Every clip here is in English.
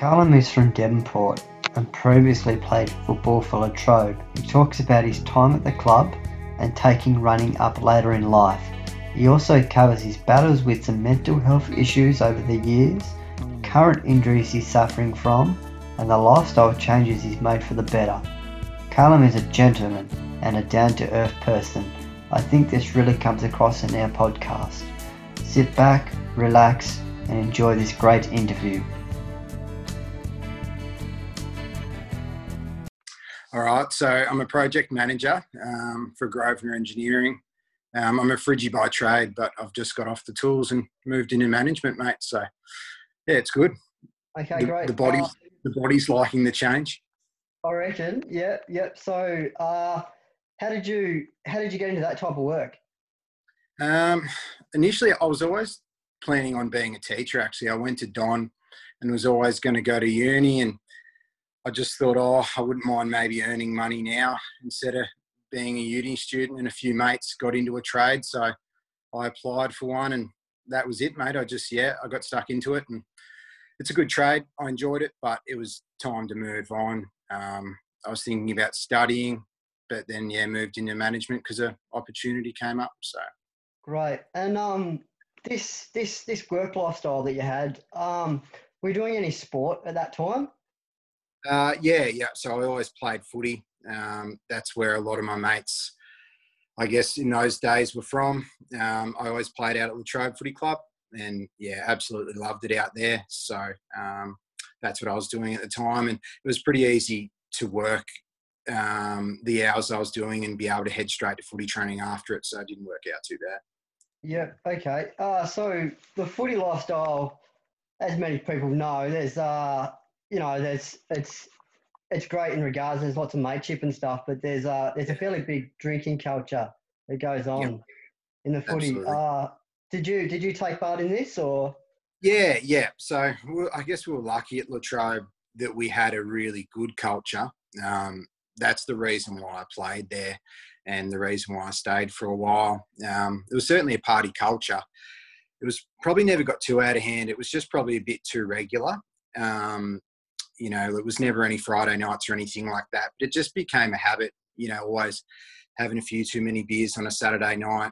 Callum is from Devonport and previously played football for Latrobe. He talks about his time at the club and taking running up later in life. He also covers his battles with some mental health issues over the years, current injuries he's suffering from, and the lifestyle changes he's made for the better. Callum is a gentleman and a down to earth person. I think this really comes across in our podcast. Sit back, relax, and enjoy this great interview. All right, so I'm a project manager um, for Grosvenor Engineering. Um, I'm a friggy by trade, but I've just got off the tools and moved into management, mate. So yeah, it's good. Okay, the, great. The body's Uh, the body's liking the change. I reckon. Yeah, yep. So, uh, how did you how did you get into that type of work? Um, initially, I was always planning on being a teacher. Actually, I went to Don and was always going to go to uni, and I just thought, oh, I wouldn't mind maybe earning money now instead of being a uni student. And a few mates got into a trade, so I applied for one, and that was it, mate. I just yeah, I got stuck into it, and it's a good trade. I enjoyed it, but it was time to move on. Um, I was thinking about studying, but then yeah, moved into management because an opportunity came up. So. Great. And um, this this this work lifestyle that you had, um, were you doing any sport at that time? Uh, yeah, yeah. So I always played footy. Um, that's where a lot of my mates, I guess, in those days were from. Um, I always played out at Latrobe Footy Club, and yeah, absolutely loved it out there. So um, that's what I was doing at the time, and it was pretty easy to work um, the hours I was doing and be able to head straight to footy training after it. So it didn't work out too bad. Yeah. Okay. Uh, so the footy lifestyle, as many people know, there's uh, you know, there's it's it's great in regards. There's lots of mateship and stuff, but there's uh, there's a fairly big drinking culture that goes on in the footy. Uh, did you did you take part in this or? Yeah, yeah. So I guess we were lucky at Latrobe that we had a really good culture. Um, that's the reason why I played there and the reason why I stayed for a while. Um, it was certainly a party culture. It was probably never got too out of hand. It was just probably a bit too regular. Um, you know, it was never any Friday nights or anything like that. But it just became a habit, you know, always having a few too many beers on a Saturday night.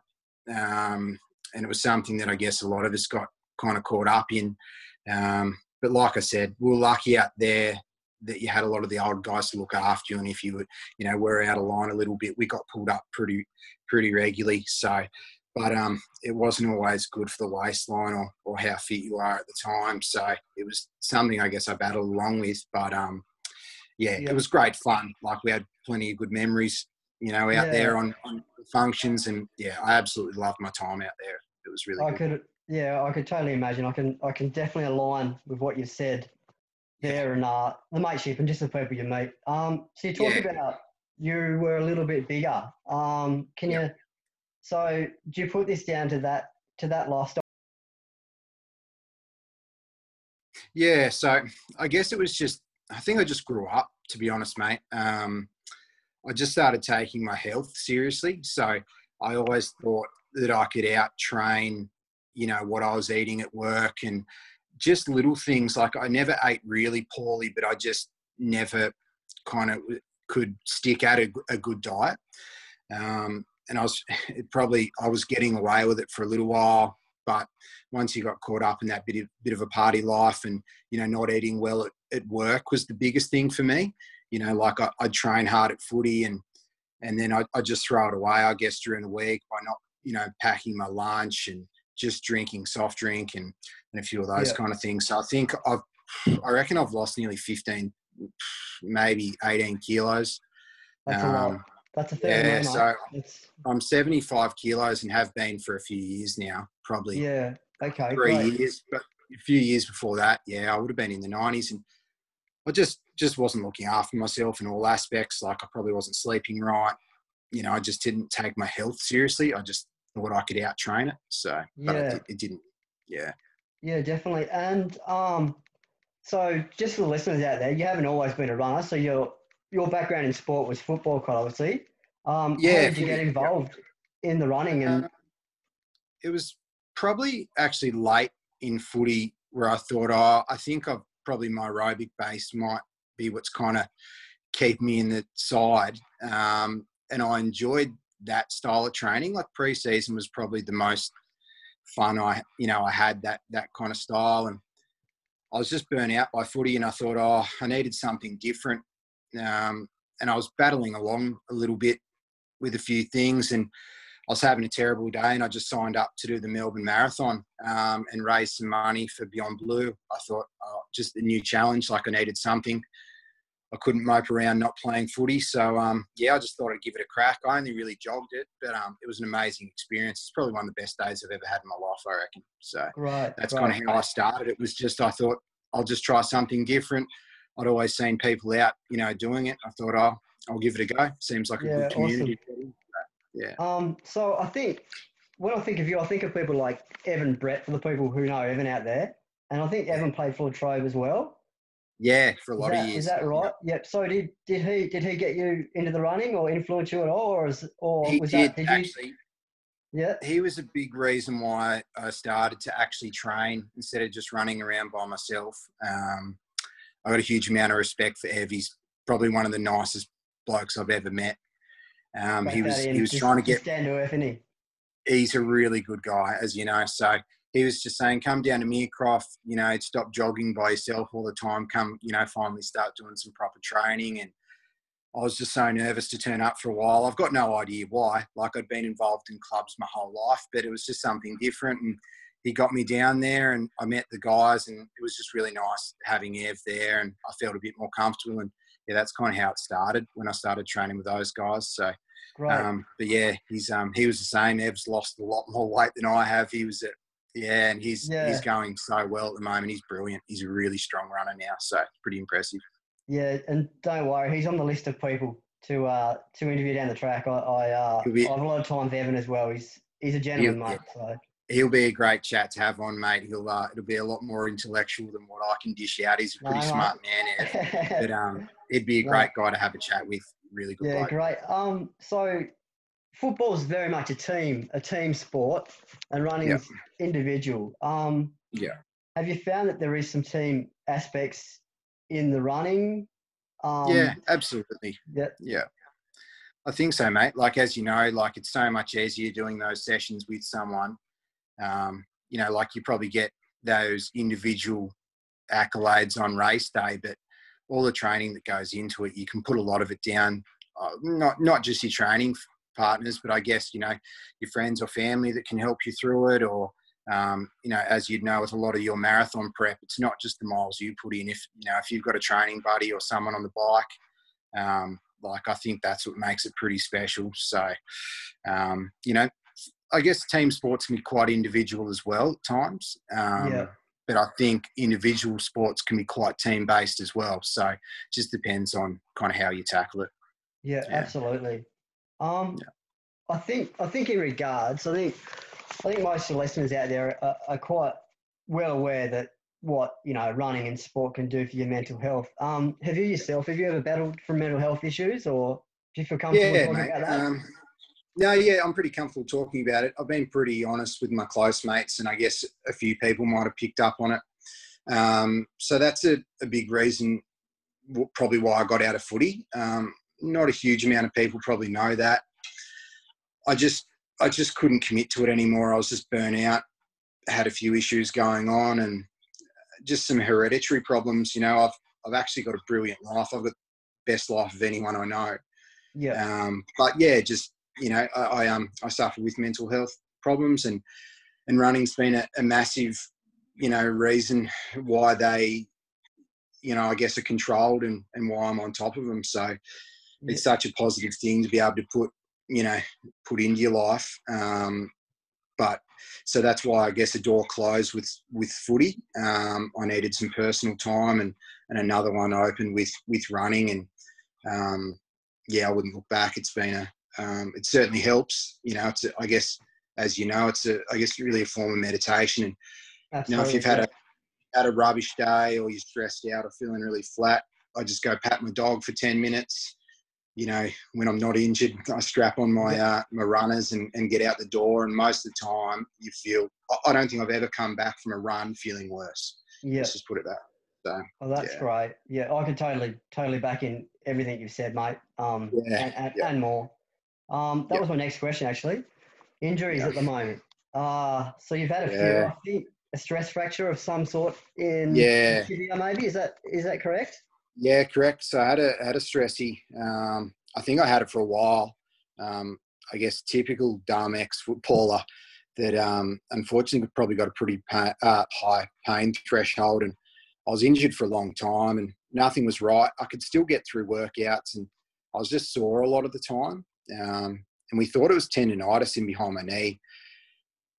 Um, and it was something that I guess a lot of us got kind of caught up in. Um, but like I said, we are lucky out there that you had a lot of the old guys to look after you, and if you were, you know, were out of line a little bit, we got pulled up pretty, pretty regularly. So, but um, it wasn't always good for the waistline or, or how fit you are at the time. So it was something I guess I battled along with. But um, yeah, Yeah. it was great fun. Like we had plenty of good memories, you know, out Yeah. there on, on functions, and yeah, I absolutely loved my time out there. It was really I good. could, yeah, I could totally imagine. I can, I can definitely align with what you said there, and uh, the mateship and just the people you meet. Um, so you talked Yeah. about you were a little bit bigger. Um, can you? So do you put this down to that to that lifestyle? Yeah, so I guess it was just, I think I just grew up, to be honest, mate. Um, I just started taking my health seriously. So I always thought that I could out train, you know, what I was eating at work and just little things. Like I never ate really poorly, but I just never kind of could stick at a, a good diet. Um, and I was it probably, I was getting away with it for a little while, but once you got caught up in that bit of, bit of a party life and you know not eating well at, at work was the biggest thing for me you know like I, i'd train hard at footy and and then I'd, I'd just throw it away i guess during the week by not you know packing my lunch and just drinking soft drink and, and a few of those Yeah. kind of things so i think i've i reckon i've lost nearly 15 maybe 18 kilos That's a lot. Um, That's a fair yeah, amount. so- It's, i'm 75 kilos and have been for a few years now probably yeah. Okay. three Great. years, but a few years before that, yeah, I would have been in the nineties, and I just just wasn't looking after myself in all aspects. Like I probably wasn't sleeping right. You know, I just didn't take my health seriously. I just thought I could out train it. So, but Yeah. it, it didn't. Yeah. Yeah, definitely. And um, so just for the listeners out there, you haven't always been a runner. So your your background in sport was football, quite obviously. Um, Yeah, How did you get footy, yeah. involved in the running? And Uh, it was probably actually late in footy where I thought, oh, I think I've probably my aerobic base might be what's kind of keep me in the side. Um, and I enjoyed that style of training. Like preseason was probably the most fun I, you know, I had that that kind of style. And I was just burnt out by footy, and I thought, oh, I needed something different. Um, and I was battling along a little bit with a few things, and I was having a terrible day, and I just signed up to do the Melbourne Marathon um, and raise some money for Beyond Blue. I thought, oh, just a new challenge, like I needed something. I couldn't mope around not playing footy. So um, yeah, I just thought I'd give it a crack. I only really jogged it, but um, it was an amazing experience. It's probably one of the best days I've ever had in my life, I reckon. So right, that's right. kind of how I started. It was just I thought I'll just try something different. I'd always seen people out, you know, doing it. I thought, oh, I'll give it a go. Seems like a Yeah, good community. awesome. Yeah. Um, so I think when I think of you, I think of people like Evan Brett for the people who know Evan out there, and I think Evan played for Latrobe as well. Yeah, for a lot that, of years. is that right? Yep. So did did he did he get you into the running or influence you at all, or is or He was did that did you? actually. Yeah. he was a big reason why I started to actually train instead of just running around by myself. Um, I got a huge amount of respect for Ev. He's probably one of the nicest blokes I've ever met. Um, he was he was just- trying to get. down to earth, isn't he? He's a really good guy, as you know. So he was just saying, come down to Meercroft. You know, stop jogging by yourself all the time. Come, you know, finally start doing some proper training and. I was just so nervous to turn up for a while. I've got no idea why. Like I'd been involved in clubs my whole life, but it was just something different. And he got me down there, and I met the guys, and it was just really nice having Ev there, and I felt a bit more comfortable. And yeah, that's kind of how it started when I started training with those guys. So, Great. um, but yeah, he's um, he was the same. Ev's lost a lot more weight than I have. He was at yeah, and he's Yeah. he's going so well at the moment. He's brilliant. He's a really strong runner now, so it's pretty impressive. yeah, and don't worry, he's on the list of people to uh to interview down the track. I I uh be- I have a lot of time with Evan as well. He's he's a gentleman, mate. So he'll be a great chat to have on, mate. He'll uh, it'll be a lot more intellectual than what I can dish out. He's a pretty smart man, Ev. but um, he'd be a great guy to have a chat with. Really good yeah, bloke. great. Um, so football is very much a team a team sport, and running Yep. is individual. Um, Yeah. have you found that there is some team aspects in the running? Um, yeah, absolutely. Yeah. Yeah. I think so, mate. Like as you know, like it's so much easier doing those sessions with someone. Um, you know, like you probably get those individual accolades on race day, but all the training that goes into it, you can put a lot of it down. Uh, not not just your training partners, but I guess you know your friends or family that can help you through it, or um, you know, as you'd know with a lot of your marathon prep, it's not just the miles you put in. If you know, if you've got a training buddy or someone on the bike, um, like I think that's what makes it pretty special. So, um, you know, I guess team sports can be quite individual as well at times. Um, Yeah. But I think individual sports can be quite team based as well. So, it just depends on kind of how you tackle it. Yeah, Yeah. absolutely. Um, I think I think in regards, I think I think most of the listeners out there are, are quite well aware that what you know running and sport can do for your mental health. Um, have you yourself have you ever battled from mental health issues, or do you feel comfortable Yeah, talking mate. about that? Um, no, yeah, I'm pretty comfortable talking about it. I've been pretty honest with my close mates, and I guess a few people might have picked up on it. Um, so that's a, a big reason, probably why I got out of footy. Um, not a huge amount of people probably know that. I just, I just couldn't commit to it anymore. I was just burnt out. Had a few issues going on, and just some hereditary problems. You know, I've, I've actually got a brilliant life. I've got the best life of anyone I know. yeah, Um, but yeah, just you know, I, I um I suffer with mental health problems, and and running's been a, a massive, you know, reason why they, you know, I guess are controlled and and why I'm on top of them. So it's such a positive thing to be able to put, you know, put into your life. Um, but so that's why I guess a door closed with with footy. Um, I needed some personal time, and and another one opened with with running, and um, yeah, I wouldn't look back. It's been a, um, it certainly helps. You know, it's a, I guess as you know, it's a, I guess really a form of meditation. And you know, if you've had a had a rubbish day or you're stressed out or feeling really flat, I just go pat my dog for ten minutes. You know, when I'm not injured, I strap on my uh, my runners and, and get out the door. And most of the time, you feel. I- don't think I've ever come back from a run feeling worse. yeah, Let's just put it that. So, well, that's yeah. great. Yeah, I can totally, totally back in everything you've said, mate. Um, Yeah, and, and, yeah. and more. Um, that Yeah. was my next question, actually. Injuries Yeah. at the moment. Uh, so you've had a few. I think a stress fracture of some sort in Yeah. maybe. Is that is that correct? Yeah, correct. So I had a had a stressy. Um, I think I had it for a while. Um, I guess typical Darmex footballer that um, unfortunately probably got a pretty pa- uh, high pain threshold, and I was injured for a long time, and nothing was right. I could still get through workouts, and I was just sore a lot of the time. Um, and we thought it was tendonitis in behind my knee.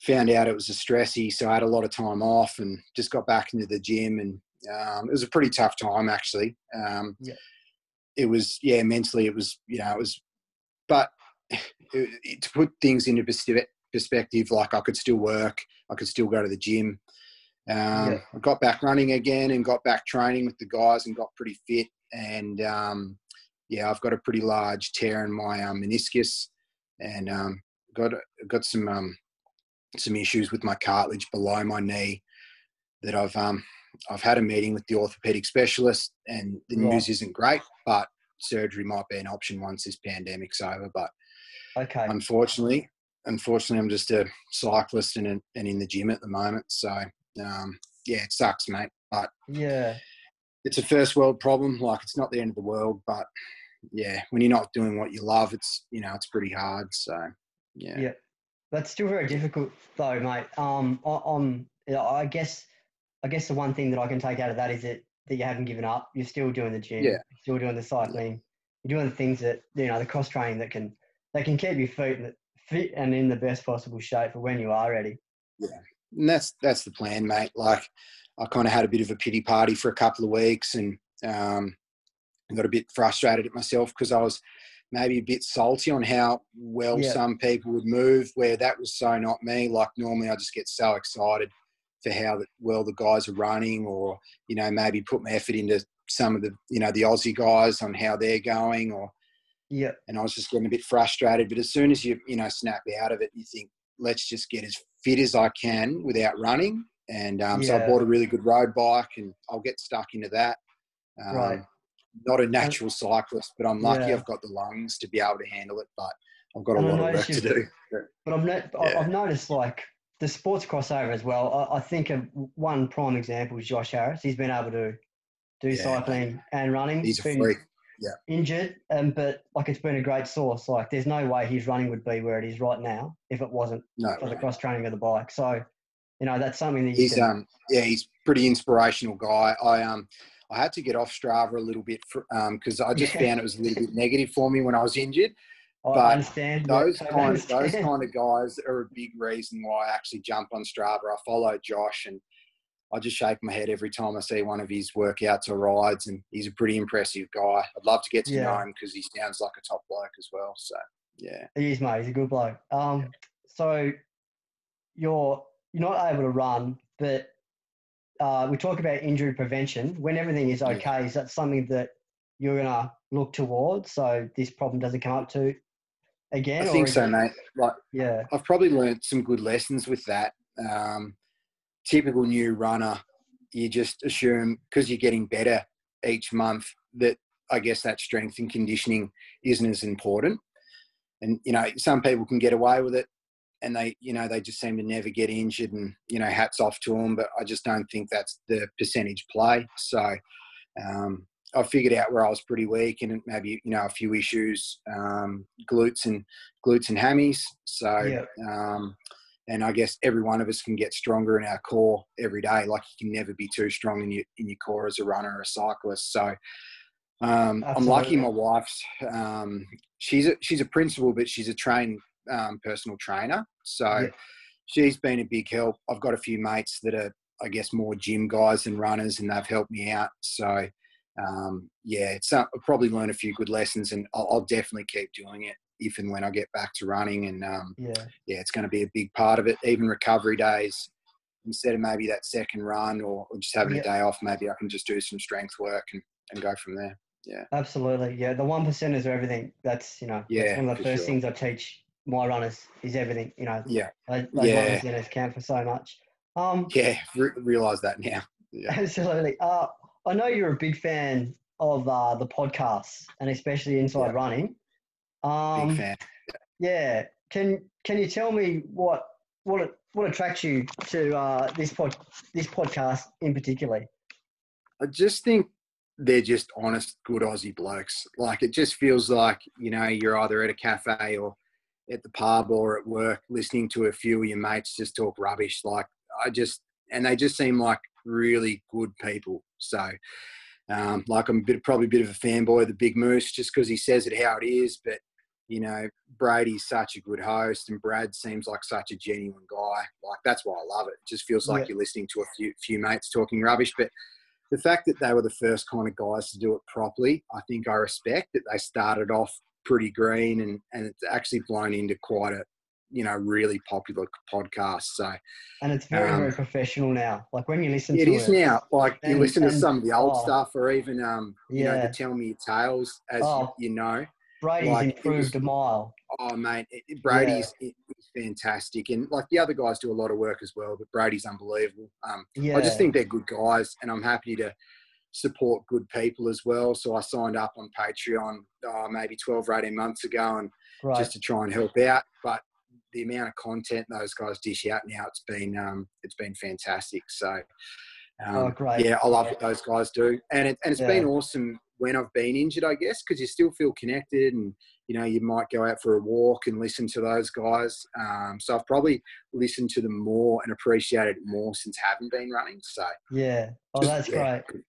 Found out it was a stressy, so I had a lot of time off, and just got back into the gym and um, it was a pretty tough time actually. Um, Yeah. It was yeah mentally it was you know it was, but it, it- to put things into perspective, like I could still work, I could still go to the gym. Um, Yeah. I got back running again and got back training with the guys and got pretty fit. And um, yeah, I've got a pretty large tear in my um, meniscus and um, got got some um, some issues with my cartilage below my knee that I've um, I've had a meeting with the orthopedic specialist, and the news isn't great, but surgery might be an option once this pandemic's over. But Okay. unfortunately, unfortunately, I'm just a cyclist and, in- and in the gym at the moment. So um, yeah, it sucks, mate. But yeah. it's a first world problem. Like it's not the end of the world, but yeah, when you're not doing what you love, it's you know it's pretty hard. So yeah, Yeah. That's still very difficult, though, mate. Um, I, I'm, I guess, I guess the one thing that I can take out of that is that that you haven't given up. You're still doing the gym. Yeah. You're still doing the cycling. You're doing the things that you know, the cross training that can that can keep you fit and fit and in the best possible shape for when you are ready. Yeah, and that's that's the plan, mate. Like I kind of had a bit of a pity party for a couple of weeks, and um, got a bit frustrated at myself because I was maybe a bit salty on how well Yeah. some people would move. Where that was so not me. Like normally, I just get so excited for how the, well the guys are running, or you know maybe put my effort into some of the you know the Aussie guys on how they're going, or Yeah. and I was just getting a bit frustrated. But as soon as you you know snap out of it, you think, let's just get as fit as I can without running. And um, so I bought a really good road bike, and I'll get stuck into that. Um, Right. Not a natural cyclist, but I'm lucky Yeah. I've got the lungs to be able to handle it. But I've got a lot of work to do. But I've, no, I- Yeah. I've noticed like the sports crossover as well. I, I think of one prime example is Josh Harris. He's been able to do Yeah, cycling and running. He's a been freak. injured, um, but like it's been a great source. Like there's no way his running would be where it is right now if it wasn't No, for the cross training of the bike. So, you know, that's something that he's can. um yeah he's pretty inspirational guy i um i had to get off strava a little bit for um because i just Yeah. found it was a little bit negative for me when i was injured I but understand those kind those kind of guys are a big reason why i actually jump on strava i follow josh and i just shake my head every time i see one of his workouts or rides and he's a pretty impressive guy i'd love to get to know him because he sounds like a top bloke as well so yeah He is, mate. He's a good bloke. Um, so you're you're not able to run, but uh, we talk about injury prevention. When everything is Yeah. okay, is that something that you're gonna look towards so this problem doesn't come up to again? i think so it- mate like Yeah, I've probably learned some good lessons with that. Um, typical new runner, you just assume because you're getting better each month that I guess that strength and conditioning isn't as important. And you know, some people can get away with it, and they, you know, they just seem to never get injured. And you know, hats off to them. But I just don't think that's the percentage play. So um, I figured out where I was pretty weak, and maybe you know a few issues, um, glutes and glutes and hammies. So Yeah. um, and I guess every one of us can get stronger in our core every day. Like you can never be too strong in your in your core as a runner or a cyclist. So um, I'm lucky. My wife's um, she's a she's a principal, but she's a trained um, personal trainer. So Yeah. she's been a big help. I've got a few mates that are I guess more gym guys than runners, and they've helped me out. So um, yeah, it's uh, I've probably learned a few good lessons, and I'll, I'll definitely keep doing it if and when I get back to running. And um, yeah, yeah, it's going to be a big part of it. Even recovery days, instead of maybe that second run or, or just having Yeah. a day off, maybe I can just do some strength work and, and go from there. Yeah, absolutely. Yeah, the one percenters are everything. That's you know, that's one of the first sure. things I teach my runners is everything. You know, Yeah, those, those Yeah. one percenters count for so much. Um, yeah, re- realize that now. Yeah, Absolutely. Uh, I know you're a big fan of uh, the podcasts and especially Inside Yeah. Running. Um, Big fan. Yeah. Can Can you tell me what what what attracts you to uh, this pod this podcast in particular? I just think they're just honest, good Aussie blokes. Like it just feels like you know you're either at a cafe or at the pub or at work, listening to a few of your mates just talk rubbish. Like I just and they just seem like really good people. So. Um, like I'm a bit, probably a bit of a fanboy of the Big Moose just because he says it how it is. But you know, Brady's such a good host, and Brad seems like such a genuine guy. Like that's why I love it. It just feels like Yeah. you're listening to a few few mates talking rubbish. But the fact that they were the first kind of guys to do it properly, I think I respect that they started off pretty green and, and it's actually blown into quite a, you know, really popular podcast. So And it's very Um, very professional now. Like when you listen it to is it. now. Like you And- listen to some of the old oh. stuff or even, um, you know, Yeah. the Tell Me Your Tales, as Oh. you, you know. Brady's like, improved was- a mile. Oh, mate, it, Brady's it, fantastic. And like the other guys do a lot of work as well, but Brady's unbelievable. Um, Yeah. I just think they're good guys, and I'm happy to support good people as well. So I signed up on Patreon uh, maybe 12 or 18 months ago, and right. just to try and help out. But the amount of content those guys dish out now, it's been um, it's been fantastic. So um, oh, great. yeah, I love what those guys do, and it, and it's Yeah. been awesome when I've been injured, I guess, because you still feel connected, and you know you might go out for a walk and listen to those guys. Um, so I've probably listened to them more and appreciated it more since having been running. So Yeah. Oh, just- that's yeah, great.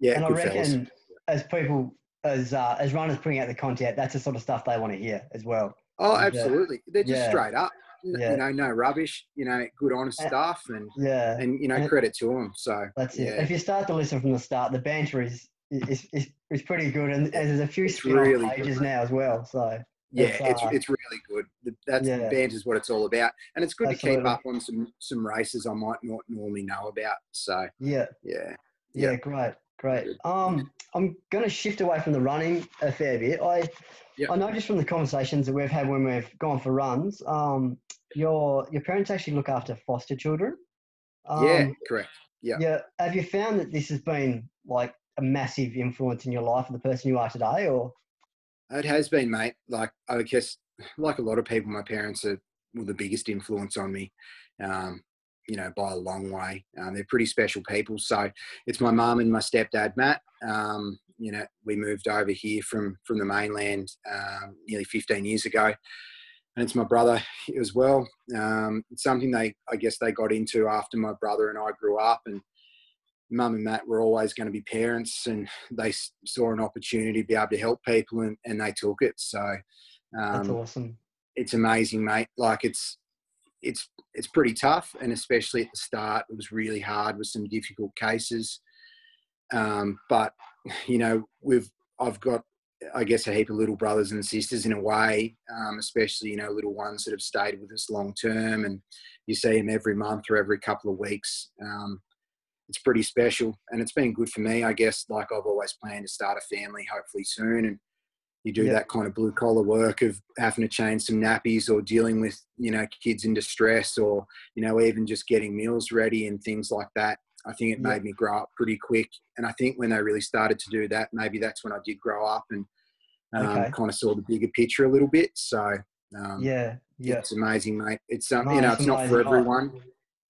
Yeah, and I good fellas. reckon as people as uh, as runners putting out the content, that's the sort of stuff they want to hear as well. Oh, Yeah. absolutely. They're just Yeah. straight up. Yeah. You know, no rubbish. You know, good, honest Uh, stuff, and Yeah. and you know, and credit to them. So That's it. If you start to listen from the start, the banter is is, is, is pretty good, and, and there's a few It's really pages good. now as well. So yeah, it's, it's uh, it's really good. The- That's Yeah. banter is what it's all about, and it's good to keep up on some some races I might not normally know about. So yeah, yeah, yeah, Yeah. great, great. Um, I'm going to shift away from the running a fair bit. I Yep. I know just from the conversations that we've had when we've gone for runs, um, your your parents actually look after foster children. Um, yeah, correct. Yeah. Yeah. Have you found that this has been like a massive influence in your life of the person you are today, or It has been, mate. Like I guess, like a lot of people, my parents are were the biggest influence on me. Um, you know, by a long way. Um, they're pretty special people. So it's my mum and my stepdad, Matt. Um, you know, we moved over here from from the mainland um, nearly 15 years ago, and it's my brother as well. Um, it's something they, I guess, they got into after my brother and I grew up, and mum and Matt were always going to be parents, and they saw an opportunity to be able to help people, and, and they took it. So that's um, awesome. it's amazing, mate. Like it's it's it's pretty tough, and especially at the start, it was really hard with some difficult cases. Um, but you know, we've I've got I guess a heap of little brothers and sisters in a way, um, especially you know little ones that have stayed with us long term, and you see them every month or every couple of weeks. Um, it's pretty special, and it's been good for me. I guess like I've always planned to start a family, hopefully soon, and you do Yeah. that kind of blue collar work of having to change some nappies or dealing with you know kids in distress or you know even just getting meals ready and things like that i think it Yeah. made me grow up pretty quick and i think when they really started to do that maybe that's when i did grow up and um, Okay. kind of saw the bigger picture a little bit so um, Yeah, yeah. it's amazing mate it's um, No, you know it's it's not for amazing. I- everyone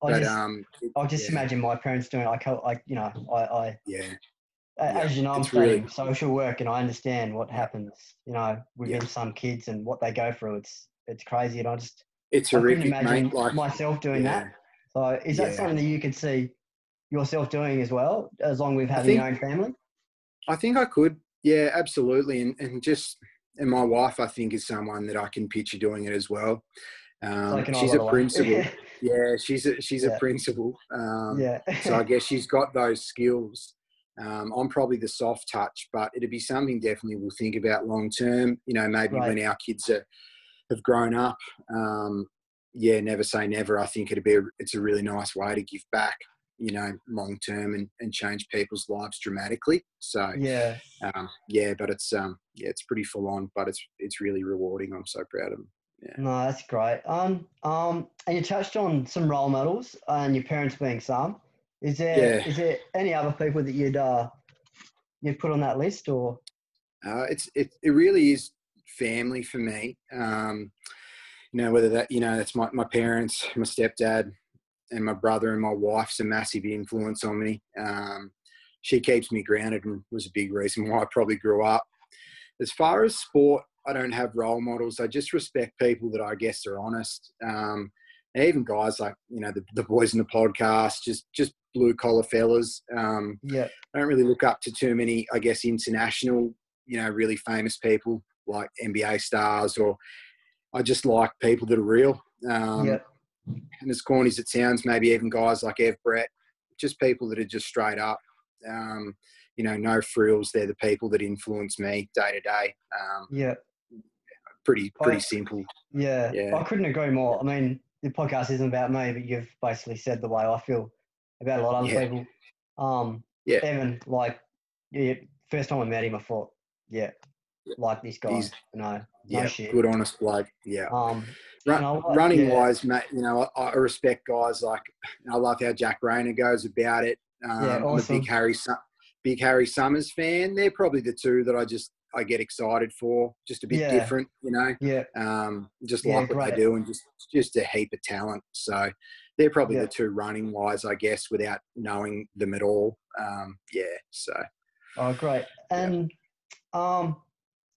I but just, um it- I just yeah, imagine my parents doing. Like, like you know, I, I yeah Yeah, as you know, I'm really- social work, and I understand what happens. You know, within Yeah. some kids and what they go through. It's it's crazy, and I just it's I couldn't horrific imagine mate like myself doing yeah. that. So, is that something that you could see yourself doing as well, as long with having your own family? I think I could. Yeah, absolutely. And and just and my wife, I think, is someone that I can picture doing it as well. Um, she's a principal. yeah, she's a she's a principal. Um, yeah. so I guess she's got those skills. Um, I'm probably the soft touch, but it'd be something definitely we'll think about long term. You know, maybe Right. when our kids are, have grown up. Um, yeah, never say never. I think it'd be a, it's a really nice way to give back. You know, long term and, and change people's lives dramatically. So yeah. um, yeah, but it's um, yeah, it's pretty full on, but it's it's really rewarding. I'm so proud of them. No, that's great. Um, um, and you touched on some role models and your parents being some. Is there is Yeah. there any other people that you'd uh, you'd put on that list, or uh, it's it, it really is family for me. Um, you know, whether that you know that's my my parents, my stepdad, and my brother and my wife's a massive influence on me. Um, she keeps me grounded and was a big reason why I probably grew up. As far as sport, I don't have role models. I just respect people that I guess are honest. Um, even guys like you know the, the boys in the podcast, just just blue collar fellas. Um, yeah, I don't really look up to too many, I guess, international, you know, really famous people like NBA stars, or I just like people that are real. Um, yeah. And as corny as it sounds, maybe even guys like Ev Brett, just people that are just straight up. Um, you know, no frills. They're the people that influence me day to day. Um, yeah. Pretty, pretty I, simple. Yeah, yeah. I couldn't agree more. I mean, the podcast isn't about me, but you've basically said the way I feel about a lot of other yeah. people. Um, yeah. Evan, like, yeah, first time I met him, I thought, yeah, yeah. like this guy. He's, no, yeah, shit. good, honest bloke. Yeah. Um, Run, like, running yeah. wise, mate, you know, I, I, respect guys like I love how Jack Rayner goes about it. Um, yeah, awesome. I'm a big Harry, big Harry Summers fan. They're probably the two that I just I get excited for. Just a bit yeah. different, you know. Yeah. Um, just yeah, like what great. they do, and just just a heap of talent. So they're probably yeah. the two running wise, I guess, without knowing them at all. Um, yeah. So. Oh, great. And um,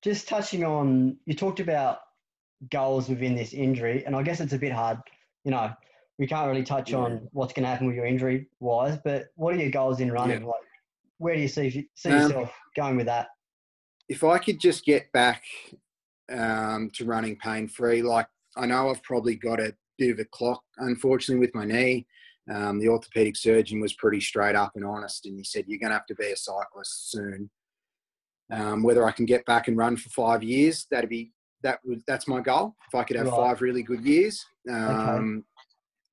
just touching on, you talked about goals within this injury, and I guess it's a bit hard. You know, we can't really touch on what's going to happen with your injury wise, but what are your goals in running? Like, where do you see see um, yourself going with that? If I could just get back um, to running pain free, like I know I've probably got a bit of a clock, unfortunately, with my knee. Um, the orthopedic surgeon was pretty straight up and honest, and he said, You're going to have to be a cyclist soon. Um, whether I can get back and run for five years, that'd be that would that's my goal. If I could have right. five really good years, um,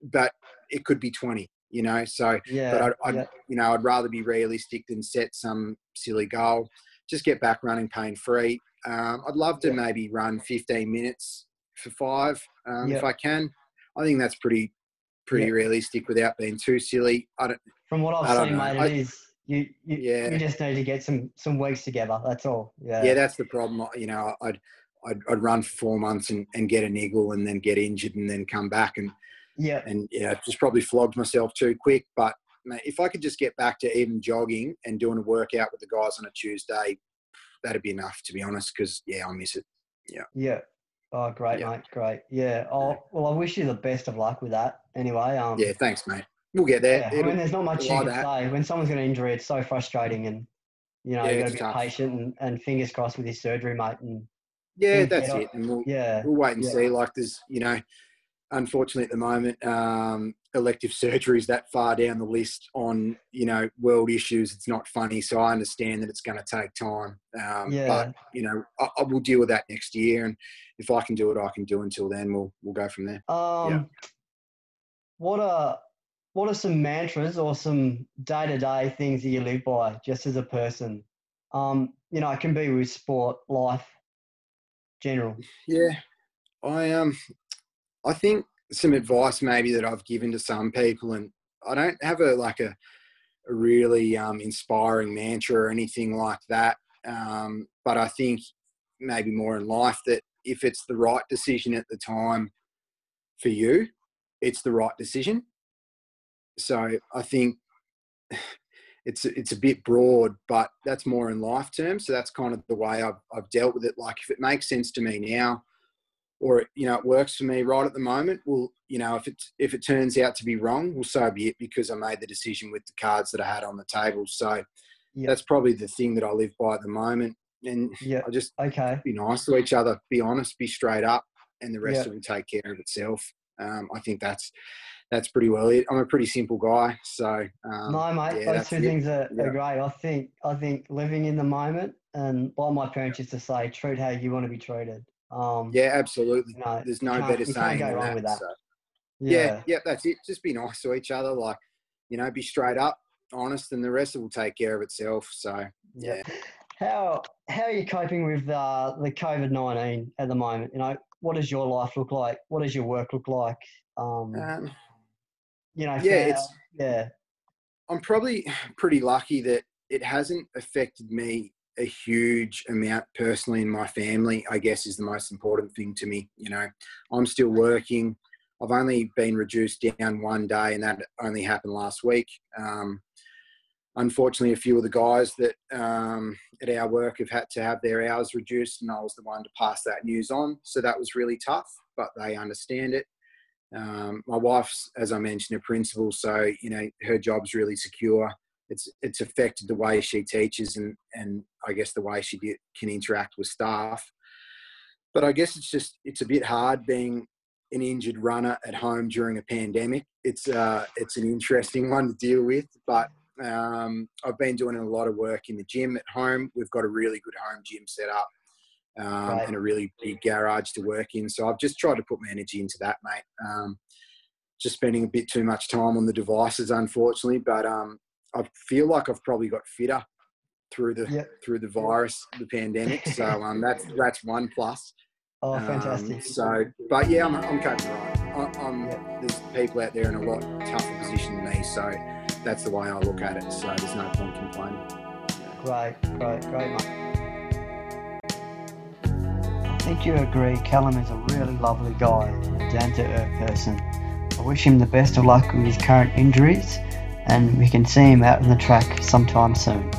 okay. but it could be twenty you know. So, yeah, but I'd, I'd yeah. you know, I'd rather be realistic than set some silly goal. Just get back running pain free. Um, I'd love to yeah. maybe run 15 minutes for five um, if I can. I think that's pretty pretty realistic without being too silly. I don't. From what I've seen, mate, I, it is. You, you, yeah. you just need to get some some weeks together. That's all. Yeah. Yeah, that's the problem. You know, I'd I'd, I'd run for four months and, and get a niggle and then get injured and then come back and yeah. And yeah, just probably flogged myself too quick. But mate, if I could just get back to even jogging and doing a workout with the guys on a Tuesday, that'd be enough to be honest. Because yeah, I miss it. Yeah. Yeah. Oh, great, yeah. mate. Great. Yeah. Oh, well, I wish you the best of luck with that. Anyway. Um, yeah. Thanks, mate. We'll get there. Yeah. I mean, there's not much you can that. say. When someone's got an injury, it's so frustrating, and you know, yeah, you got to be tough. patient and, and, fingers crossed with his surgery, mate. And yeah, that's it. And we'll, yeah, we'll wait and see. Like, there's, you know, unfortunately at the moment um, elective surgeries that far down the list on you know world issues it's not funny so i understand that it's going to take time. Um, yeah. but you know I, I, will deal with that next year and if i can do it i can do until then we'll we'll go from there. Um, yeah. what are what are some mantras or some day-to-day things that you live by just as a person? Um, you know it can be with sport life general. Yeah. I um I think some advice maybe that I've given to some people, and I don't have a like a, a really um, inspiring mantra or anything like that. Um, but I think maybe more in life that if it's the right decision at the time for you, it's the right decision. So I think it's it's a bit broad, but that's more in life terms. So that's kind of the way I've I've dealt with it. Like if it makes sense to me now, or you know it works for me right at the moment well you know if it if it turns out to be wrong well so be it because i made the decision with the cards that i had on the table. So that's probably the thing that i live by at the moment. And yeah. I just okay. be nice to each other be honest be straight up and the rest yep. of it take care of itself. Um, i think that's that's pretty well it. I'm a pretty simple guy so um, no mate yeah, those two things are, yeah. are great. I think i think living in the moment and like my parents used to say treat how you want to be treated um, yeah, absolutely. No, There's no better saying than that. that. So. Yeah. yeah, yeah, that's it. Just be nice to each other. Like, you know, be straight up, honest, and the rest will take care of itself. So, yeah. How how are you coping with uh, the COVID nineteen at the moment? You know, what does your life look like? What does your work look like? Um, um you know, yeah, it's yeah. I'm probably pretty lucky that it hasn't affected me a huge amount personally in my family. I guess is the most important thing to me. You know, I'm still working. I've only been reduced down one day, and that only happened last week. Um, unfortunately, a few of the guys that um, at our work have had to have their hours reduced, and I was the one to pass that news on. So that was really tough, but they understand it. Um, my wife's, as I mentioned, a principal, so you know her job's really secure. It's it's affected the way she teaches and and I guess the way she can interact with staff. But I guess it's just it's a bit hard being an injured runner at home during a pandemic. It's uh, it's an interesting one to deal with, but um, I've been doing a lot of work in the gym at home. We've got a really good home gym set up um, right. and a really big garage to work in. So I've just tried to put my energy into that, mate. Um, just spending a bit too much time on the devices, unfortunately, but um, I feel like I've probably got fitter through the yep. through the virus, the pandemic. So um, that's that's one plus. Oh, um, fantastic. so, but yeah, I'm, I'm coping right. I, I'm, yep. There's people out there in a lot tougher position than me, so that's the way I look at it. So there's no point complaining. Great, great, great, mate. I think you agree. Callum is a really lovely guy, down to earth person. I wish him the best of luck with his current injuries, and we can see him out on the track sometime soon.